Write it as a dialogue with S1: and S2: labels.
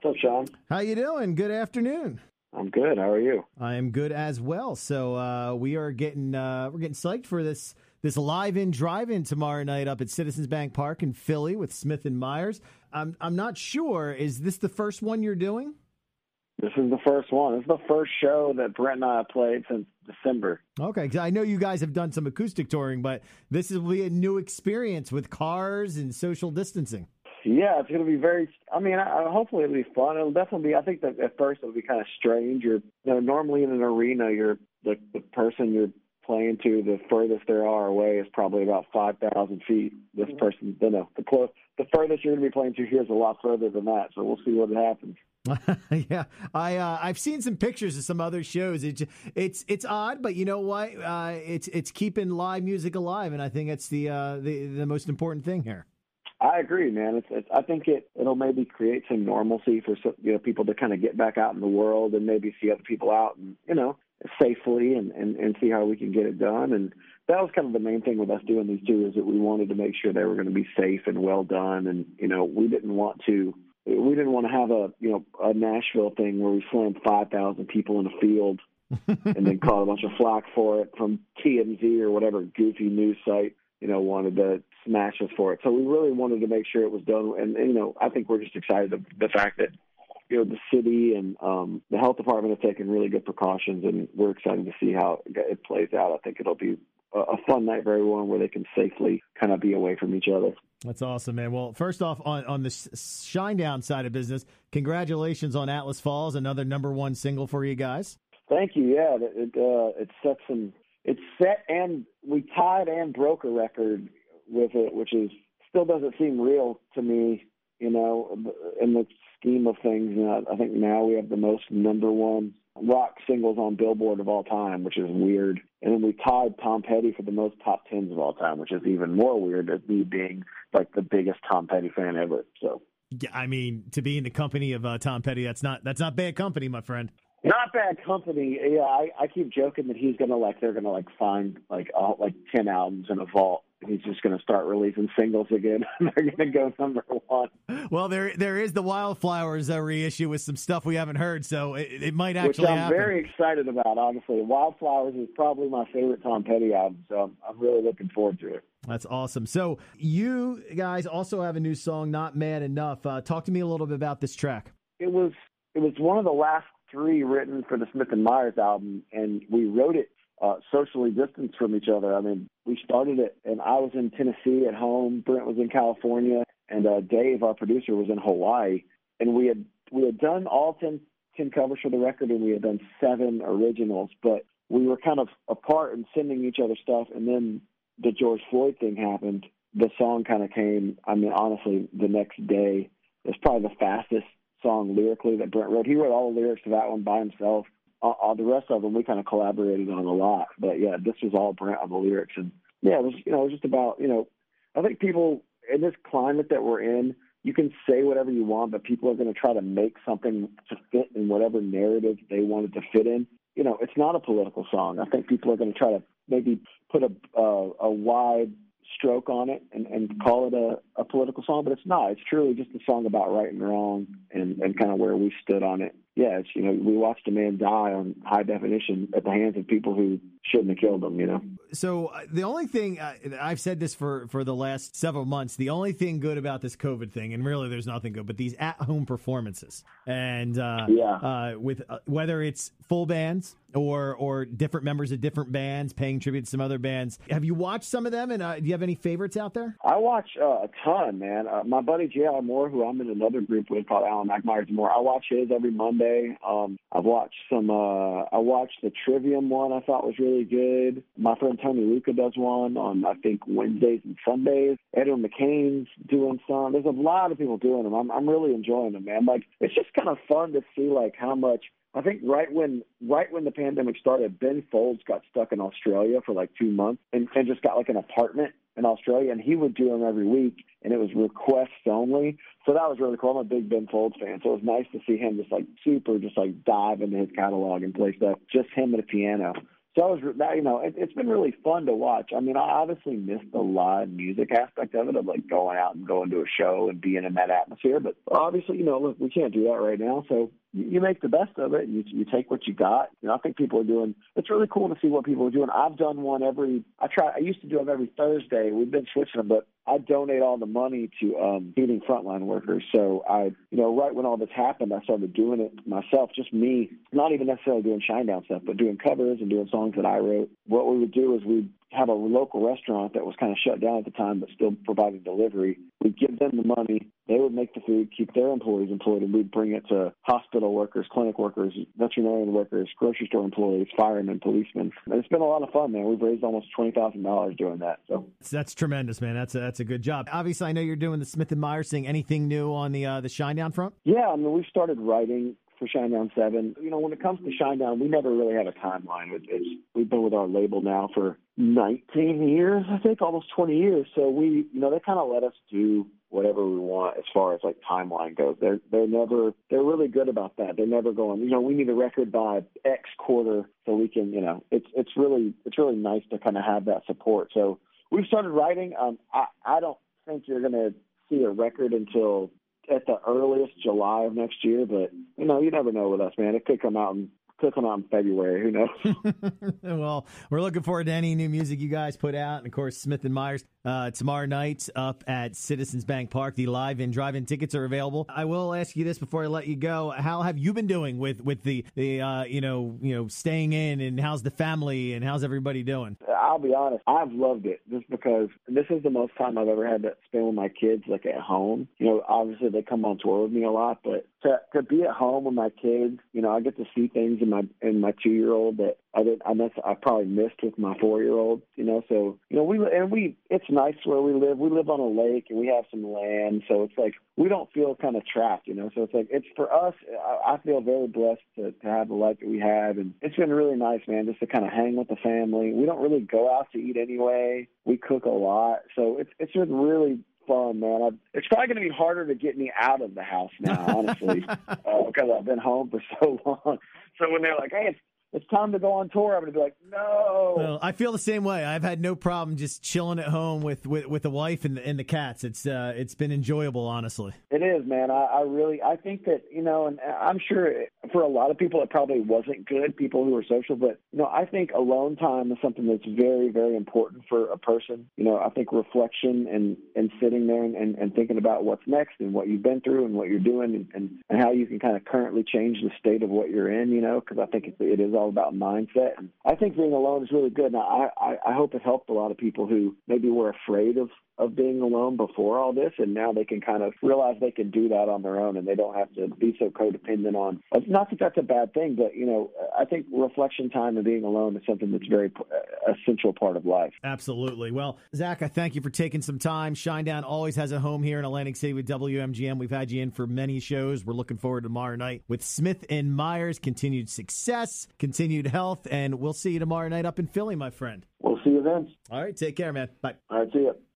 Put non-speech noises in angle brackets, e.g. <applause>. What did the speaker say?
S1: What's up, Sean?
S2: How you doing? Good afternoon.
S1: I'm good. How are you?
S2: I am good as well. So uh, we are getting uh, we're getting psyched for this this live in drive in tomorrow night up at Citizens Bank Park in Philly with Smith and Myers. I'm I'm not sure. Is this the first one you're doing?
S1: This is the first one. This is the first show that Brent and I have played since December.
S2: Okay, 'cause I know you guys have done some acoustic touring, but this will be a new experience with cars and social distancing.
S1: Yeah, it's going to be very. I mean, I, hopefully it'll be fun. It'll definitely be. I think that at first it'll be kind of strange. You're, you know, normally in an arena, you're the the person you're playing to. The furthest there are away is probably about five thousand feet. This person, you know, the close, the furthest you're going to be playing to here is a lot further than that. So we'll see what happens. <laughs>
S2: yeah, I uh, I've seen some pictures of some other shows. It's it's it's odd, but you know what? Uh, it's it's keeping live music alive, and I think that's the uh, the the most important thing here.
S1: I agree, man. It's, it's I think it it'll maybe create some normalcy for some, you know people to kind of get back out in the world and maybe see other people out and you know safely and and and see how we can get it done. And that was kind of the main thing with us doing these two is that we wanted to make sure they were going to be safe and well done. And you know we didn't want to we didn't want to have a you know a Nashville thing where we slammed five thousand people in a field <laughs> and then caught a bunch of flack for it from TMZ or whatever goofy news site you know wanted to smash us for it. So we really wanted to make sure it was done. And, and you know I think we're just excited of the fact that you know the city and um, the health department have taken really good precautions, and we're excited to see how it plays out. I think it'll be a, fun night for everyone where they can safely kind of be away from each other.
S2: That's awesome, man. Well, first off, on on the S- Shinedown side of business, congratulations on Atlas Falls, another number one single for you guys.
S1: Thank you. Yeah, it it, uh, it set some. It's set and we tied and broke a record with it, which is still doesn't seem real to me. You know, in the scheme of things, you know, I think now we have the most number one rock singles on Billboard of all time, which is weird. And then we tied Tom Petty for the most top tens of all time, which is even more weird. As me being like the biggest Tom Petty fan ever. So
S2: I mean, to be in the company of uh, Tom Petty, that's not that's not bad company, my friend.
S1: Not bad company. Yeah, I, I keep joking that he's gonna like they're gonna like find like uh, like ten albums in a vault. He's just gonna start releasing singles again. <laughs> they're gonna go number one,
S2: Well, there there is the Wildflowers uh, reissue with some stuff we haven't heard, so it, it might
S1: which
S2: actually
S1: I'm
S2: happen.
S1: very excited about. Honestly, Wildflowers is probably my favorite Tom Petty album, so I'm, I'm really looking forward to it.
S2: That's awesome. So you guys also have a new song, "Not Mad Enough." Uh, talk to me a little bit about this track.
S1: It was it was one of the last three written for the Smith and Myers album, and we wrote it uh, socially distanced from each other. I mean, we started it, and I was in Tennessee at home. Brent was in California, and uh, Dave, our producer, was in Hawaii. And we had we had done all 10, 10 covers for the record, and we had done seven originals. But we were kind of apart and sending each other stuff. And then the George Floyd thing happened. The song kind of came. I mean, honestly, the next day. It's probably the fastest song lyrically that Brent wrote. He wrote all the lyrics to that one by himself. Uh, all the rest of them we kind of collaborated on a lot. But yeah, this was all Brent on the lyrics, and yeah, it was you know it was just about you know I think people in this climate that we're in, you can say whatever you want, but people are going to try to make something to fit in whatever narrative they want it to fit in. You know, it's not a political song. I think people are going to try to maybe put a uh, a wide stroke on it and, and call it a, a political song, but it's not. It's truly just a song about right and wrong and, and kind of where we stood on it. Yeah, it's you know we watched a man die on high definition at the hands of people who shouldn't have killed him. You know.
S2: So uh, the only thing uh, I've said this for for the last several months, the only thing good about this COVID thing, and really there's nothing good, but these at home performances, and uh,
S1: Yeah.
S2: uh, with uh, whether it's full bands or or different members of different bands paying tribute to some other bands. Have you watched some of them, and uh, do you have any favorites out there?
S1: I watch uh, a ton, man. Uh, my buddy J.R. Moore, who I'm in another group with called Alan McMyers Moore, I watch his every Monday. Um, I've watched some. Uh, I watched the Trivium one. I thought was really good. My friend Tony Lucca does one on I think Wednesdays and Sundays. Edwin McCain's doing some. There's a lot of people doing them. I'm I'm really enjoying them, man. Like it's just kind of fun to see like how much I think right when right when the pandemic started, Ben Folds got stuck in Australia for like two months and, and just got like an apartment in Australia, and he would do them every week, and it was requests only. So that was really cool. I'm a big Ben Folds fan, so it was nice to see him just like super, just like dive into his catalog and play stuff, just him at a piano. so I was, that. you know, it, it's been really fun to watch. I mean, I obviously missed the live music aspect of it, of like going out and going to a show and being in that atmosphere. But obviously, you know, look, we can't do that right now. So you make the best of it. You you take what you got. You know, I think people are doing. It's really cool to see what people are doing. I've done one every. I try. I used to do them every Thursday. We've been switching them, but I donate all the money to um, feeding frontline workers. So I, you know, right when all this happened, I started doing it myself. Just me, not even necessarily doing Shinedown stuff, but doing covers and doing songs that I wrote. What we would do is we'd have a local restaurant that was kind of shut down at the time, but still providing delivery. We'd give them the money. They would make the food, keep their employees employed, and we'd bring it to hospital workers, clinic workers, veterinarian workers, grocery store employees, firemen, policemen. And it's been a lot of fun, man. We've raised almost twenty thousand dollars doing that. So
S2: that's tremendous, man. That's a, that's a good job. Obviously, I know you're doing the Smith and Myers thing. Anything new on the uh, the Shinedown front?
S1: Yeah, I mean, we've started writing for Shinedown Seven. You know, when it comes to Shinedown, we never really had a timeline. It's, we've been with our label now for 19 years, I think, almost 20 years. So we, you know, they kind of let us do whatever we want as far as like timeline goes. They're they're never they're really good about that. They're never going, you know, we need a record by X quarter so we can, you know, it's it's really it's really nice to kind of have that support. So we've started writing. Um, I I don't think you're going to see a record until at the earliest July of next year, but you know, you never know with us, man. It could come out in could on February. Who knows? <laughs>
S2: well, we're looking forward to any new music you guys put out, and of course, Smith and Myers uh, tomorrow night up at Citizens Bank Park. The live and drive-in tickets are available. I will ask you this before I let you go: How have you been doing with with the the uh, you know you know staying in, and how's the family, and how's everybody doing?
S1: I'll be honest, I've loved it just because this is the most time I've ever had to spend with my kids, like at home. You know, obviously they come on tour with me a lot, but to to be at home with my kids, you know, I get to see things in my in my two year old that I did I miss I probably missed with my four year old. You know, so you know we and we it's nice where we live. We live on a lake and we have some land, so it's like we don't feel kind of trapped. You know, so it's like it's for us. I, I feel very blessed to to have the life that we have, and it's been really nice, man, just to kind of hang with the family. We don't really go out to eat anyway. We cook a lot, so it's it's been really fun, man. I've, it's probably going to be harder to get me out of the house now, honestly, <laughs> uh, because I've been home for so <laughs> long. So when they're like, "Hey, it's it's time to go on tour. I'm going to be like, no.
S2: Well, I feel the same way. I've had no problem just chilling at home with with, with the wife and the, and the cats. It's uh, it's been enjoyable, honestly.
S1: It is, man. I, I really I think that you know, and I'm sure for a lot of people it probably wasn't good. People who are social, but you know, I think alone time is something that's very very important for a person. You know, I think reflection and and sitting there and, and, and thinking about what's next and what you've been through and what you're doing and, and, and how you can kind of currently change the state of what you're in. You know, because I think it, it is all about mindset. And I think being alone is really good. I, I, I hope it helped a lot of people who maybe were afraid of of being alone before all this, and now they can kind of realize they can do that on their own, and they don't have to be so codependent on. Not that that's a bad thing, but you know, I think reflection time and being alone is something that's very essential part of life.
S2: Absolutely. Well, Zach, I thank you for taking some time. Shinedown always has a home here in Atlantic City with WMGM. We've had you in for many shows. We're looking forward to tomorrow night with Smith and Myers. Continued success, continued health, and we'll see you tomorrow night up in Philly, my friend.
S1: We'll see you then.
S2: All right, take care, man. Bye.
S1: All right, see you.